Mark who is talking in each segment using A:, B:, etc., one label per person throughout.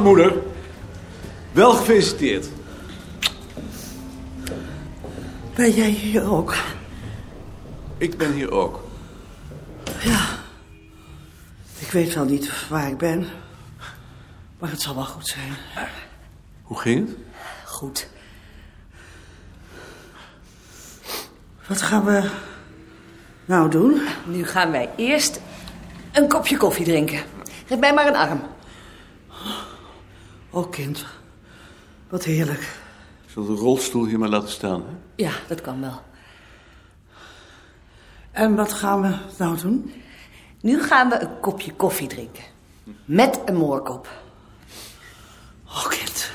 A: Dag moeder. Wel gefeliciteerd.
B: Ben jij hier ook?
A: Ik ben hier ook.
B: Ik weet wel niet waar ik ben. Maar het zal wel goed zijn.
A: Hoe ging het?
B: Goed. Wat gaan we nou doen?
C: Nu gaan wij eerst een kopje koffie drinken. Geef mij maar een arm.
B: Oh, kind. Wat heerlijk.
A: Ik zal de rolstoel hier maar laten staan. Hè?
C: Ja, dat kan wel.
B: En wat gaan we nou doen?
C: Nu gaan we een kopje koffie drinken. Met een moorkop.
B: Oh, kind.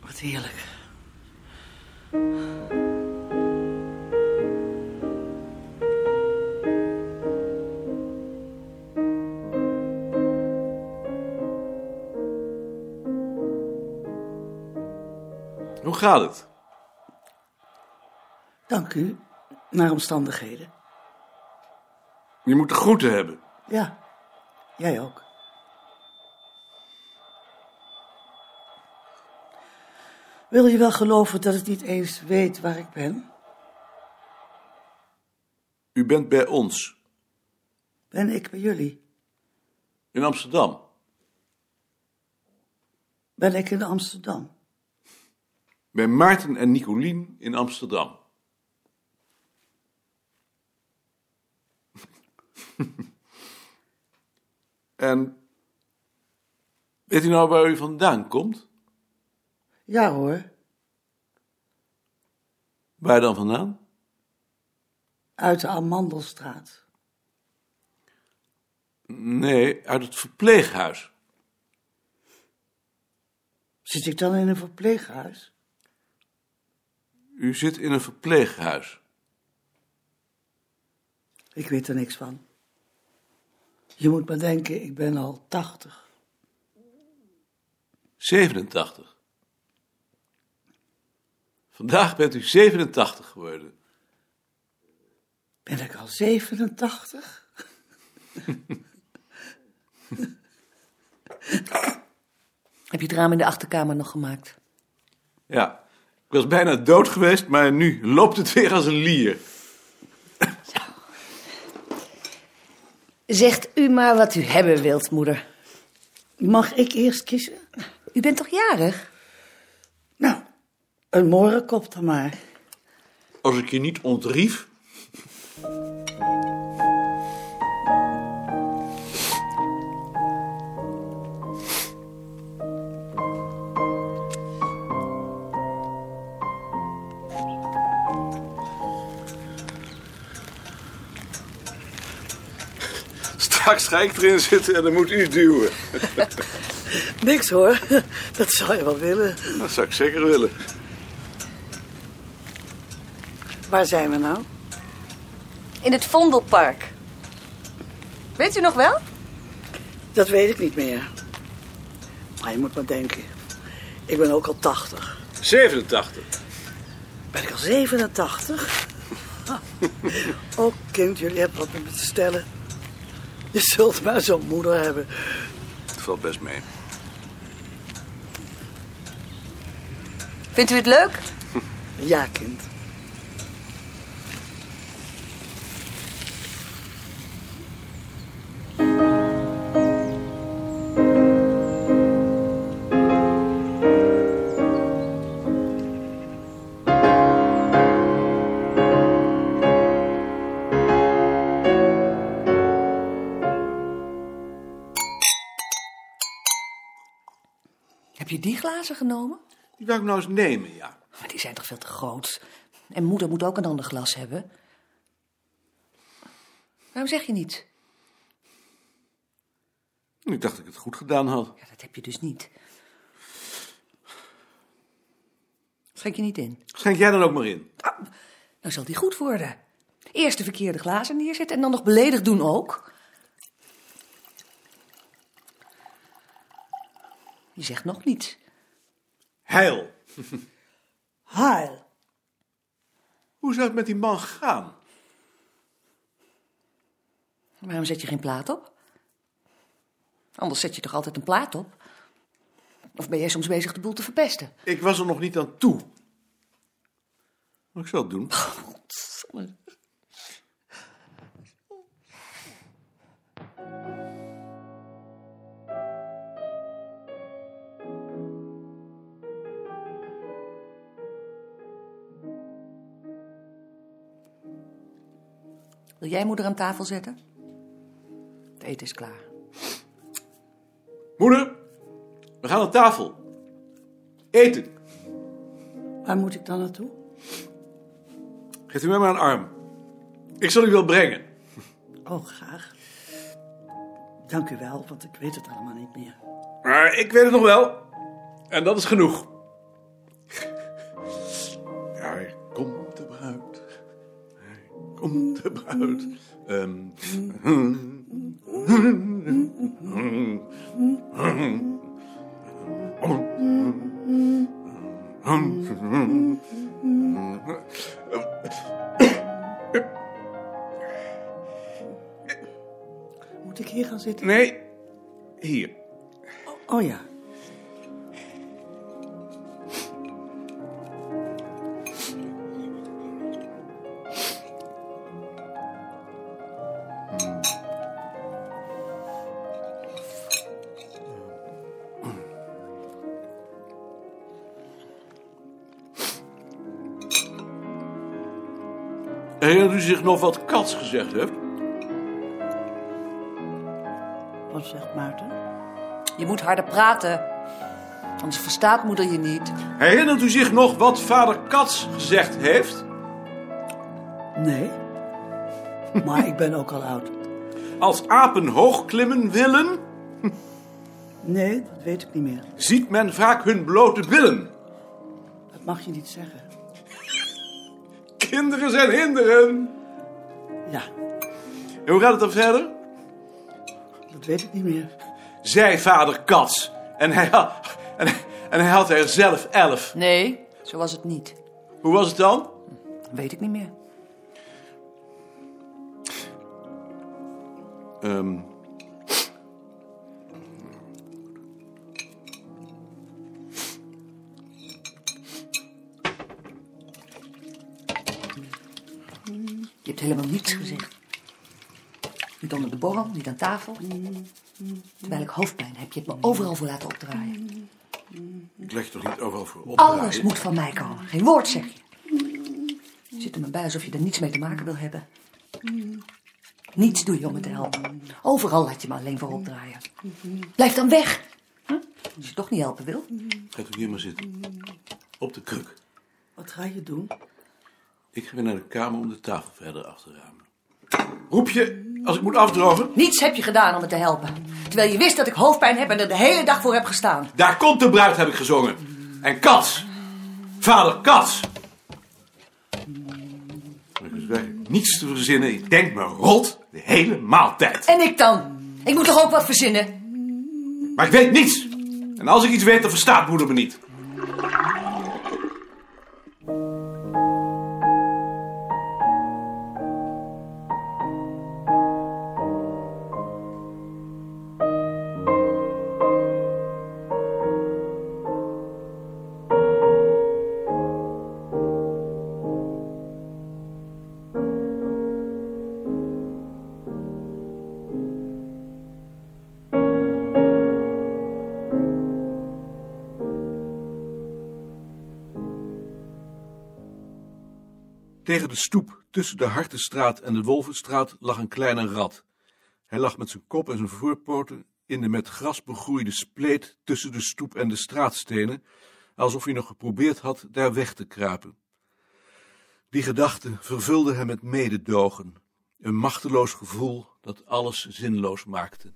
B: Wat heerlijk.
A: Hoe gaat het?
B: Dank u. Naar omstandigheden.
A: Je moet de groeten hebben.
B: Ja, jij ook. Wil je wel geloven dat ik niet eens weet waar ik ben?
A: U bent bij ons.
B: Ben ik bij jullie?
A: In Amsterdam.
B: Ben ik in Amsterdam?
A: Bij Maarten en Nicolien in Amsterdam. en weet u nou waar u vandaan komt?
B: Ja hoor,
A: Waar dan vandaan?
B: uit de Amandelstraat.
A: Nee, uit het verpleeghuis.
B: Zit ik dan in een verpleeghuis?
A: U zit in een verpleeghuis.
B: Ik weet er niks van. Je moet maar denken, ik ben al tachtig.
A: 87. Vandaag bent u 87 geworden.
B: Ben ik al 87?
C: Heb je het raam in de achterkamer nog gemaakt?
A: Ja, ik was bijna dood geweest, maar nu loopt het weer als een lier.
C: Zegt u maar wat u hebben wilt, moeder.
B: Mag ik eerst kiezen?
C: U bent toch jarig?
B: Nou, een morenkop dan maar.
A: Als ik je niet ontrief. Straks ga ik erin zitten en dan moet u duwen.
B: Niks hoor, dat zou je wel willen.
A: Dat zou ik zeker willen.
B: Waar zijn we nou?
C: In het Vondelpark. Weet u nog wel?
B: Dat weet ik niet meer. Maar je moet maar denken. Ik ben ook al 80.
A: 87.
B: Ben ik al 87? Oh kind, jullie hebben wat met me te stellen. Je zult maar zo'n moeder hebben.
A: Het valt best mee.
C: Vindt u het leuk?
B: Ja, kind.
C: Je die glazen genomen?
A: Die wou ik nou eens nemen, ja.
C: Maar die zijn toch veel te groot. En moeder moet ook een ander glas hebben. Waarom zeg je niets?
A: Ik dacht dat ik het goed gedaan had.
C: Ja, dat heb je dus niet. Schenk je niet in.
A: Schenk jij dan ook maar in.
C: Ah, nou zal die goed worden. Eerst de verkeerde glazen neerzetten en dan nog beledigd doen ook. Je zegt nog niets.
A: Heil.
B: Heil.
A: Hoe zou het met die man gaan?
C: Waarom zet je geen plaat op? Anders zet je toch altijd een plaat op? Of ben jij soms bezig de boel te verpesten?
A: Ik was er nog niet aan toe. Maar ik zal het doen.
C: Wil jij moeder aan tafel zetten? Het eten is klaar.
A: Moeder, we gaan aan tafel. Eten.
B: Waar moet ik dan naartoe?
A: Geeft u mij maar een arm. Ik zal u wel brengen.
B: Oh, graag. Dank u wel, want ik weet het allemaal niet meer.
A: Maar ik weet het nog wel. En dat is genoeg. Bruid. Ehm.
B: Moet ik hier gaan zitten?
A: Nee, hier.
B: Oh ja.
A: Zich nog wat Kats gezegd heeft?
B: Wat zegt Maarten?
C: Je moet harder praten. Anders verstaat moeder je niet.
A: Herinnert u zich nog wat vader Kats gezegd heeft?
B: Nee. Maar ik ben ook al oud.
A: Als apen hoog klimmen willen,
B: Nee, dat weet ik niet meer.
A: ziet men vaak hun blote billen.
B: Dat mag je niet zeggen.
A: Kinderen zijn hinderen.
B: Ja,
A: En hoe gaat het dan verder?
B: dat weet ik niet meer.
A: Zei vader Kats. En hij, had, en, en hij had er zelf elf.
C: Nee, zo was het niet.
A: Hoe was het dan?
C: Weet ik niet meer.
A: Ehm.
C: Je hebt helemaal niets gezegd. Niet onder de borrel, niet aan tafel. Terwijl ik hoofdpijn heb, je hebt me overal voor laten opdraaien.
A: Ik leg je toch niet overal voor op?
C: Alles moet van mij komen. Geen woord zeg je. Je zit er maar bij alsof je er niets mee te maken wil hebben. Niets doe je om me te helpen. Overal laat je me alleen voor opdraaien. Blijf dan weg. Als je toch niet helpen wil.
A: Gaat u hier maar zitten. Op de kruk.
B: Wat ga je doen?
A: Ik ga weer naar de kamer om de tafel verder af te ruimen. Roep je als ik moet afdrogen?
C: Niets heb je gedaan om me te helpen. Terwijl je wist dat ik hoofdpijn heb en er de hele dag voor heb gestaan.
A: Daar komt de bruid, heb ik gezongen. En Kats. Vader Kats. Er is werkelijk niets te verzinnen. Ik denk me rot de hele maaltijd.
C: En ik dan? Ik moet toch ook wat verzinnen?
A: Maar ik weet niets. En als ik iets weet, dan verstaat moeder me niet. Tegen de stoep tussen de Hartenstraat en de Wolvenstraat lag een kleine rat. Hij lag met zijn kop en zijn voorpoten in de met gras begroeide spleet tussen de stoep en de straatstenen, alsof hij nog geprobeerd had daar weg te kruipen. Die gedachte vervulde hem met mededogen, een machteloos gevoel dat alles zinloos maakte.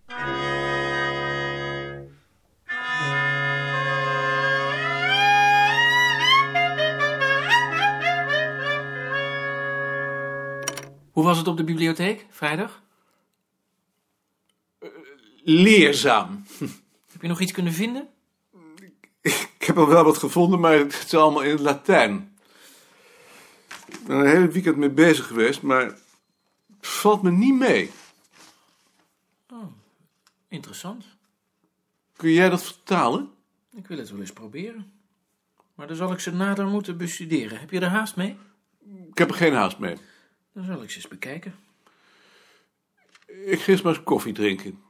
D: Hoe was het op de bibliotheek, vrijdag?
A: Leerzaam.
D: Heb je nog iets kunnen vinden?
A: Ik heb al wel wat gevonden, maar het is allemaal in het Latijn. Ik ben er een hele weekend mee bezig geweest, maar het valt me niet mee.
D: Interessant.
A: Kun jij dat vertalen?
D: Ik wil het wel eens proberen. Maar dan zal ik ze nader moeten bestuderen. Heb je er haast mee?
A: Ik heb er geen haast mee.
D: Dan zal ik ze eens bekijken.
A: Ik ga eens maar eens koffie drinken.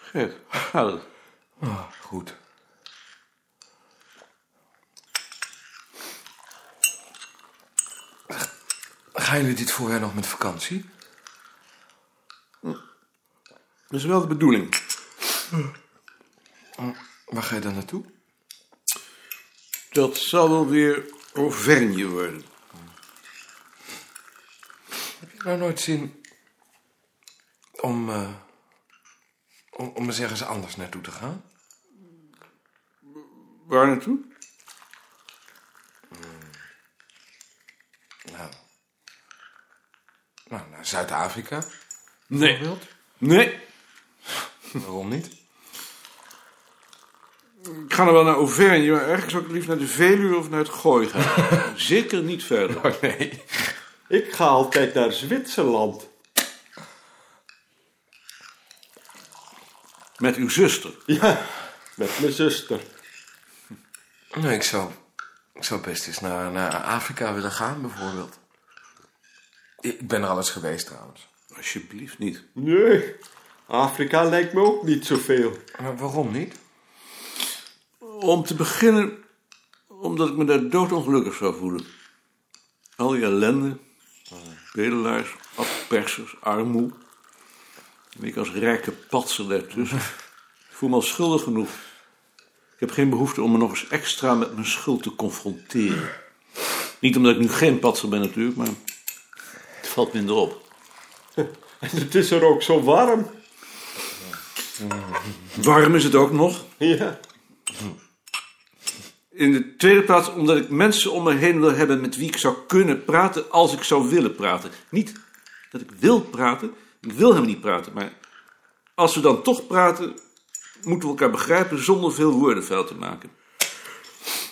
A: Gert, hoe gaat het?
E: Ah, goed. Gaan jullie dit voorjaar nog met vakantie?
A: Dat is wel de bedoeling.
E: Waar ga je dan naartoe?
A: Dat zal wel weer Auvergne worden.
E: Heb je nou nooit zin om, eh, om, om eens ergens anders naartoe te gaan?
A: Waar naartoe?
E: Nou, nou naar Zuid-Afrika.
A: Nee. Nee.
E: Waarom niet?
A: Ik ga nog wel naar Auvergne, maar eigenlijk zou ik liefst naar de Veluwe of naar het Gooi gaan. Zeker niet verder.
E: Oh, nee.
F: Ik ga altijd naar Zwitserland.
A: Met uw zuster.
F: Ja, met mijn zuster.
E: Nee, ik zou, ik zou best eens naar, naar Afrika willen gaan, bijvoorbeeld. Ik ben er al eens geweest, trouwens.
A: Alsjeblieft niet.
F: Nee, Afrika lijkt me ook niet zoveel.
E: Maar waarom niet?
A: Om te beginnen, omdat ik me daar doodongelukkig zou voelen. Al die ellende, bedelaars, afpersers, armoe. En ik als rijke patser daartussen. Ik voel me al schuldig genoeg. Ik heb geen behoefte om me nog eens extra met mijn schuld te confronteren. Niet omdat ik nu geen patser ben natuurlijk, maar het valt minder op.
F: En het is er ook zo warm.
A: Warm is het ook nog.
F: Ja,
A: In de tweede plaats omdat ik mensen om me heen wil hebben met wie ik zou kunnen praten als ik zou willen praten. Niet dat ik wil praten, ik wil hem niet praten, maar als we dan toch praten, moeten we elkaar begrijpen zonder veel woordenvuil te maken.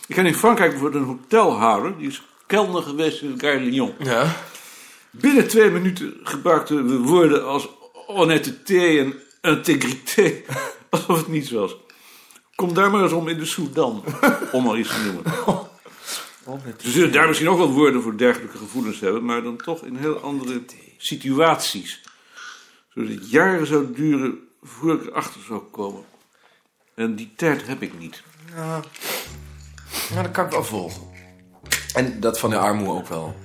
A: Ik ken in Frankrijk bijvoorbeeld een hotelhouder, die is kelner geweest in Gare Lyon.
E: Ja.
A: Binnen twee minuten gebruikten we woorden als honnêteté en intégrité, alsof het niets was. Kom daar maar eens om in de Sudan, om maar iets te noemen. Ze zullen daar misschien ook wel woorden voor dergelijke gevoelens hebben, maar dan toch in heel andere situaties. Zodat het jaren zou duren voordat ik erachter zou komen. En die tijd heb ik niet.
E: Ja. Nou, dat kan ik wel volgen. En dat van de armoede ook wel.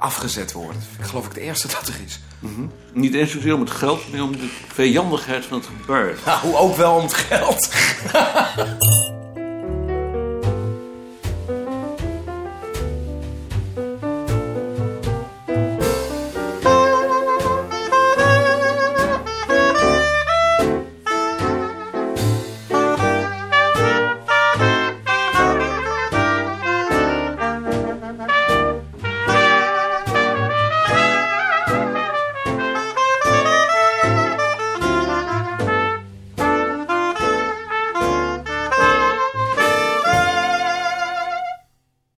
E: Afgezet worden. Ik geloof ik het eerste dat er is.
A: Niet eens zozeer om het geld, maar om de vijandigheid van het gebaar.
E: Nou, ook wel om het geld.